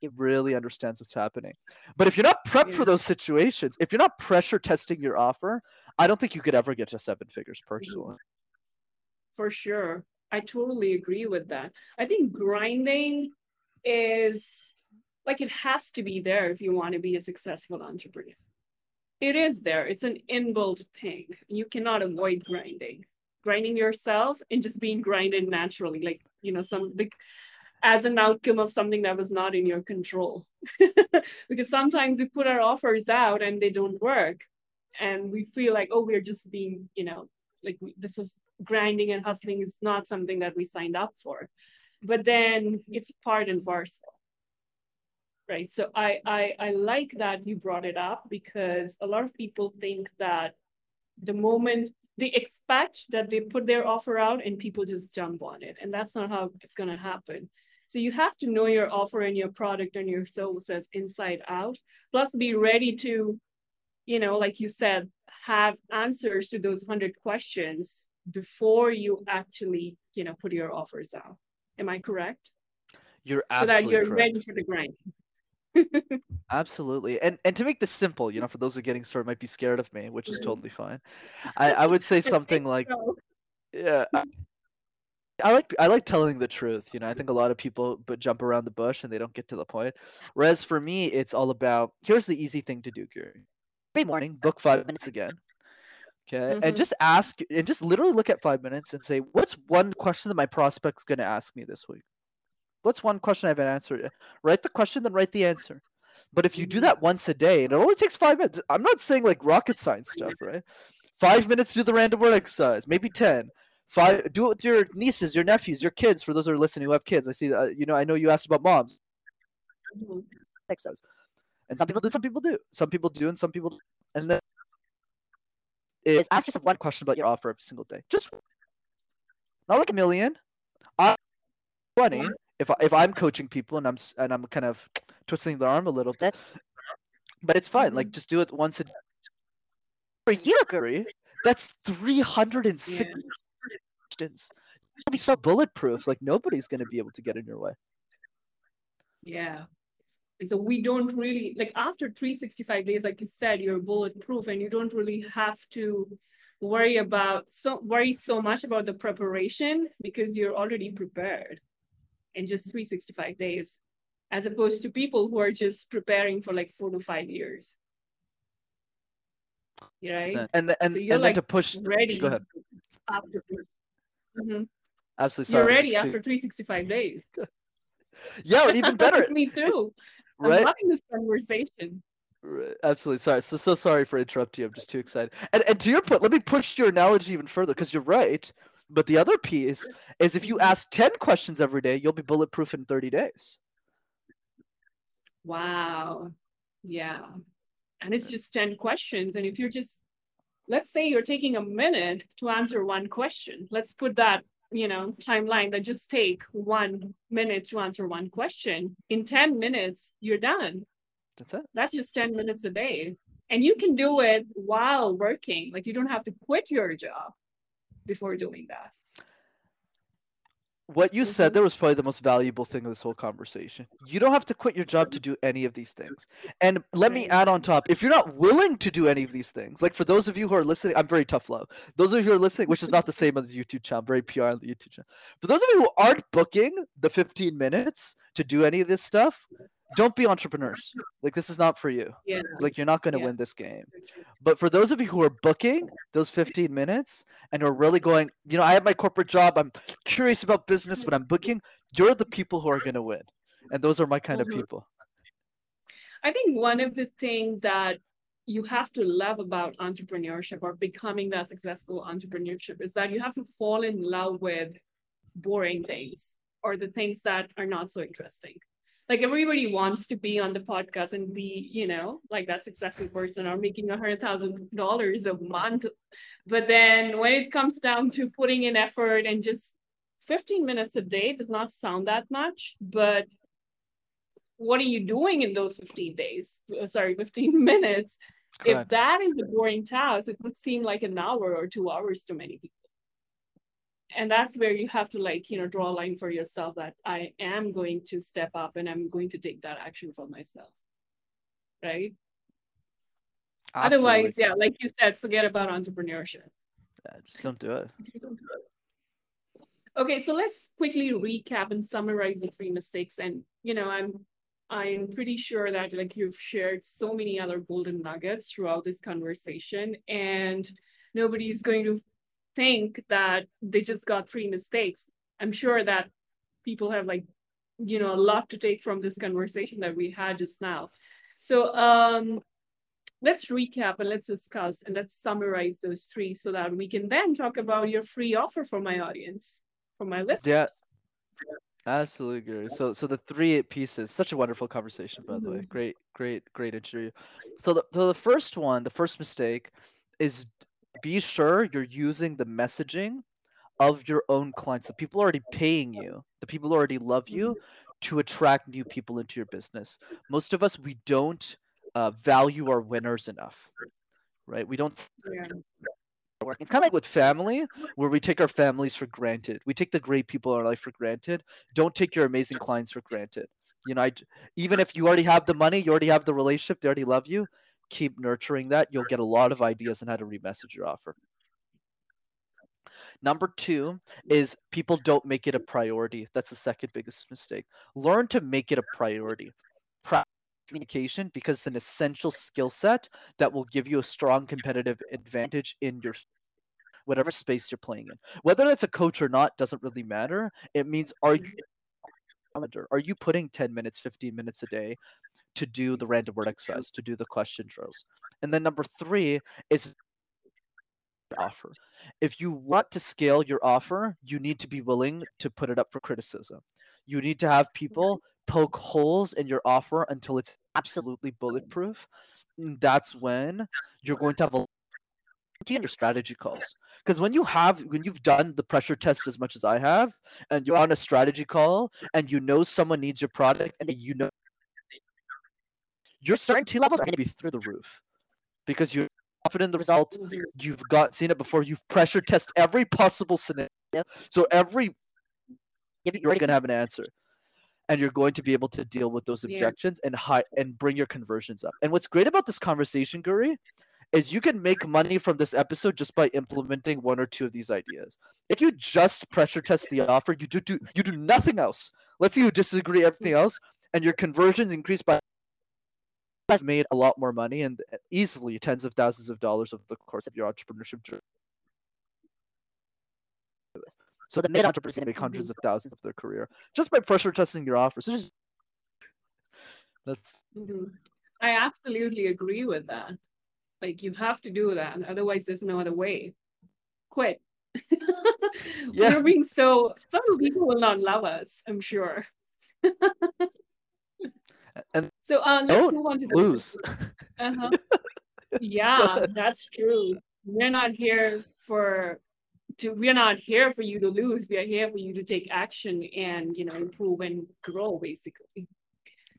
He really understands what's happening. But if you're not prepped for those situations, if you're not pressure testing your offer, I don't think you could ever get to seven figures personally. Mm-hmm. For sure. I totally agree with that. I think grinding is like it has to be there if you want to be a successful entrepreneur. It is there. It's an inbuilt thing. You cannot avoid grinding. Grinding yourself and just being grinded naturally, like you know, some big as an outcome of something that was not in your control. because sometimes we put our offers out and they don't work. And we feel like, oh, we're just being, you know, like this is grinding and hustling is not something that we signed up for but then it's part and parcel right? So I, I i like that you brought it up because a lot of people think that the moment they expect that they put their offer out and people just jump on it and that's not how it's going to happen. So you have to know your offer and your product and your services inside out plus be ready to you know like you said have answers to those 100 questions before you actually you know put your offers out Am I correct? You're absolutely so that you're correct. ready for the grind. Absolutely. And and to make this simple, you know, for those who are getting started might be scared of me, which is totally fine. I, I would say something like Yeah. I, I like I like telling the truth. You know, I think a lot of people but jump around the bush and they don't get to the point. Whereas for me, it's all about here's the easy thing to do, Guri. Every morning, book five minutes again. Okay. Mm-hmm. And just ask and just literally look at five minutes and say, what's one question that my prospect's going to ask me this week? What's one question I haven't answered? Write the question, then write the answer. But if you do mm-hmm. that once a day, and it only takes five minutes, I'm not saying like rocket science stuff, right? Five minutes to do the random word exercise, maybe 10. Five, do it with your nieces, your nephews, your kids. For those who are listening who have kids, I see that, you know, I know you asked about moms. Mm-hmm. Exercise. And some people do, some people do, some people do, and some people. Do. And then is ask yourself one question about your offer every single day. Just not like a million. I twenty. Mm-hmm. If I, if I'm coaching people and I'm and I'm kind of twisting their arm a little bit, but it's fine. Like mm-hmm. just do it once a for a year, Guri. That's three hundred and six questions. You'll be so bulletproof. Like nobody's going to be able to get in your way. Yeah. And so we don't really like after 365 days, like you said, you're bulletproof and you don't really have to worry about so worry so much about the preparation because you're already prepared in just 365 days, as opposed to people who are just preparing for like four to five years. Right. And the, and, so you're and like then to push ready. Go ahead. After, Mhm. Absolutely. Sorry, You're ready too- after 365 days. Yeah, even better. Me too. I'm right? loving this conversation. Right, Absolutely. Sorry. So so sorry for interrupting you. I'm just too excited. And and to your point, let me push your analogy even further because you're right. But the other piece is if you ask 10 questions every day, you'll be bulletproof in 30 days. Wow. Yeah. And it's just 10 questions. And if you're just, let's say you're taking a minute to answer one question, let's put that, you know, timeline that just take one minute to answer one question. In 10 minutes, you're done. That's it. That's just 10 minutes a day. And you can do it while working. Like you don't have to quit your job before doing that. What you said Mhm. there was probably the most valuable thing of this whole conversation. You don't have to quit your job to do any of these things. And let me add on top, if you're not willing to do any of these things, like for those of you who are listening, I'm very tough love. Those of you who are listening, which is not the same as the YouTube channel, very PR on the YouTube channel. For those of you who aren't booking the 15 minutes to do any of this stuff, don't be entrepreneurs. Like this is not for you. Yeah. Like you're not going to Yeah. win this game. But for those of you who are booking those 15 minutes and are really going, you know, I have my corporate job, I'm curious about business, but I'm booking, you're the people who are going to win. And those are my kind Mhm. of people. I think one of the things that you have to love about entrepreneurship or becoming that successful entrepreneurship is that you have to fall in love with boring things or the things that are not so interesting. Like everybody wants to be on the podcast and be, you know, like that successful person or making a hundred thousand dollars a month. But then when it comes down to putting in effort and just 15 minutes a day does not sound that much, but what are you doing in those 15 days? Uh, Sorry, 15 minutes. If that is a boring task, it would seem like an hour or two hours to many people. And that's where you have to like, you know, draw a line for yourself that I am going to step up and I'm going to take that action for myself. Right. Otherwise, yeah, like you said, forget about entrepreneurship. Yeah, just don't do it. Okay, so let's quickly recap and summarize the three mistakes. And you know, I'm I'm pretty sure that like you've shared so many other golden nuggets throughout this conversation, and nobody's going to think that they just got three mistakes. I'm sure that people have like, you know, a lot to take from this conversation that we had just now. So um let's recap and let's discuss and let's summarize those three so that we can then talk about your free offer for my audience, for my listeners. Yeah. Absolutely, Guri. So, so the three pieces. Such a wonderful conversation, by the way. Mhm. Great, great, great interview. So, the, so the first one, the first mistake, is be sure you're using the messaging of your own clients, the people already paying you, the people already love you, to attract new people into your business. Most of us, we don't uh, value our winners enough, right? We don't Yeah. It's kind of like with family, where we take our families for granted. We take the great people in our life for granted. Don't take your amazing clients for granted. You know, I, even if you already have the money, you already have the relationship, they already love you. Keep nurturing that. You'll get a lot of ideas on how to remessage your offer. Number two is people don't make it a priority. That's the second biggest mistake. Learn to make it a priority. Communication because it's an essential skill set that will give you a strong competitive advantage in your whatever space you're playing in. Whether that's a coach or not doesn't really matter. It means are you calendar? Are you putting 10 minutes, 15 minutes a day to do the random word exercise, to do the question drills? And then number three is offer. If you want to scale your offer, you need to be willing to put it up for criticism. You need to have people poke holes in your offer until it's absolutely bulletproof, that's when you're going to have a your strategy calls. Because when you have when you've done the pressure test as much as I have, and you're on a strategy call and you know someone needs your product and you know your certainty levels are going to be through the roof because you're confident in the result. You've got seen it before. You've pressure test every possible scenario. So every you're going to have an answer and you're going to be able to deal with those objections yeah. and high and bring your conversions up. And what's great about this conversation, Guri, is you can make money from this episode just by implementing one or two of these ideas. If you just pressure test the offer, you do, do you do nothing else. Let's say you disagree everything else, and your conversions increase by I've made a lot more money and easily tens of thousands of dollars over the course of your entrepreneurship journey. So the mid entrepreneurs make hundreds of thousands of their career just by pressure testing your offers. So just that's. Mm-hmm. I absolutely agree with that. Like you have to do that, otherwise there's no other way. Quit. yeah. We're being so. Some people will not love us. I'm sure. and so uh, let's move on to the lose. Uh-huh. Yeah, that's true. We're not here for to we're not here for you to lose we are here for you to take action and you know improve and grow basically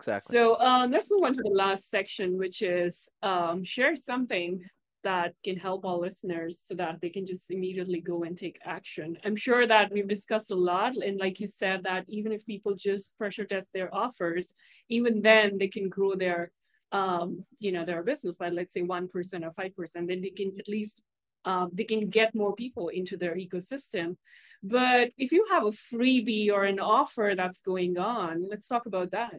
exactly so um, let's move on to the last section which is um, share something that can help our listeners so that they can just immediately go and take action i'm sure that we've discussed a lot and like you said that even if people just pressure test their offers even then they can grow their um, you know their business by let's say 1% or 5% then they can at least um, they can get more people into their ecosystem. But if you have a freebie or an offer that's going on, let's talk about that.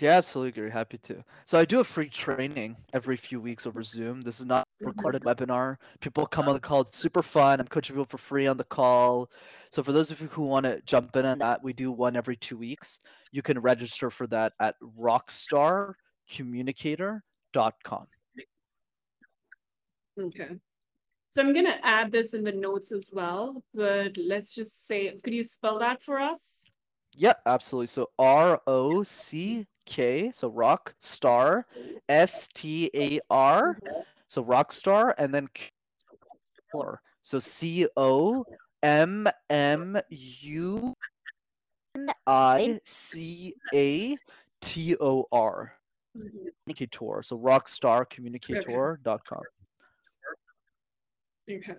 Yeah, absolutely. Happy to. So I do a free training every few weeks over Zoom. This is not a mm-hmm. recorded webinar. People come on the call. It's super fun. I'm coaching people for free on the call. So for those of you who want to jump in on that, we do one every two weeks. You can register for that at rockstarcommunicator.com. Okay. So I'm going to add this in the notes as well, but let's just say, could you spell that for us? Yeah, absolutely. So R O C K, so rock star, S T A R, so rock star, and then so C O M M U N I C A T O R. Communicator. So rockstarcommunicator.com. Okay.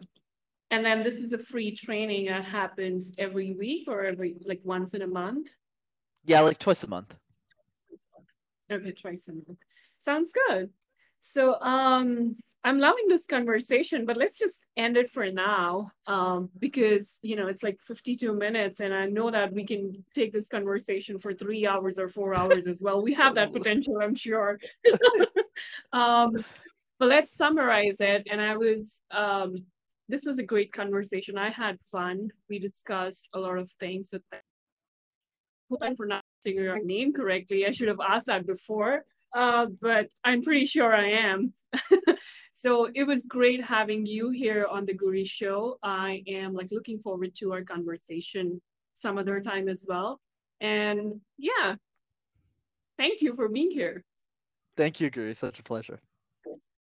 And then this is a free training that happens every week or every like once in a month? Yeah, like twice a month. Okay, twice a month. Sounds good. So um I'm loving this conversation, but let's just end it for now. Um, because you know it's like 52 minutes, and I know that we can take this conversation for three hours or four hours as well. We have that potential, I'm sure. um, but let's summarize it. And I was, um, this was a great conversation. I had fun. We discussed a lot of things. So thank for not saying your name correctly. I should have asked that before, uh, but I'm pretty sure I am. so it was great having you here on the Guri show. I am like looking forward to our conversation some other time as well. And yeah, thank you for being here. Thank you, Guri. Such a pleasure.